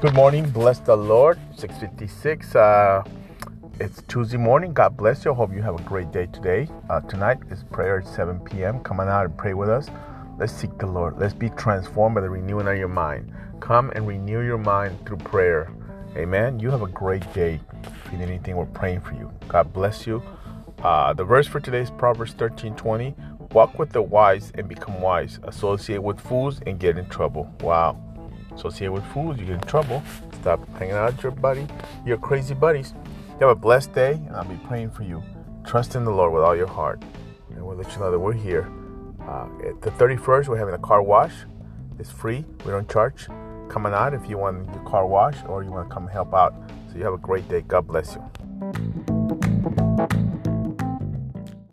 Good morning. Bless the Lord. 656. Uh, it's Tuesday morning. God bless you. Hope you have a great day today. Uh, tonight is prayer at 7 p.m. Come on out and pray with us. Let's seek the Lord. Let's be transformed by the renewing of your mind. Come and renew your mind through prayer. Amen. You have a great day. If you need anything, we're praying for you. God bless you. Uh, the verse for today is Proverbs 13 20. Walk with the wise and become wise. Associate with fools and get in trouble. Wow. Associate with fools, you get in trouble. Stop hanging out with your buddy, your crazy buddies. You have a blessed day, and I'll be praying for you. Trust in the Lord with all your heart. And we'll let you know that we're here. Uh, at the 31st, we're having a car wash. It's free, we don't charge. Come on out if you want your car wash or you want to come help out. So you have a great day. God bless you.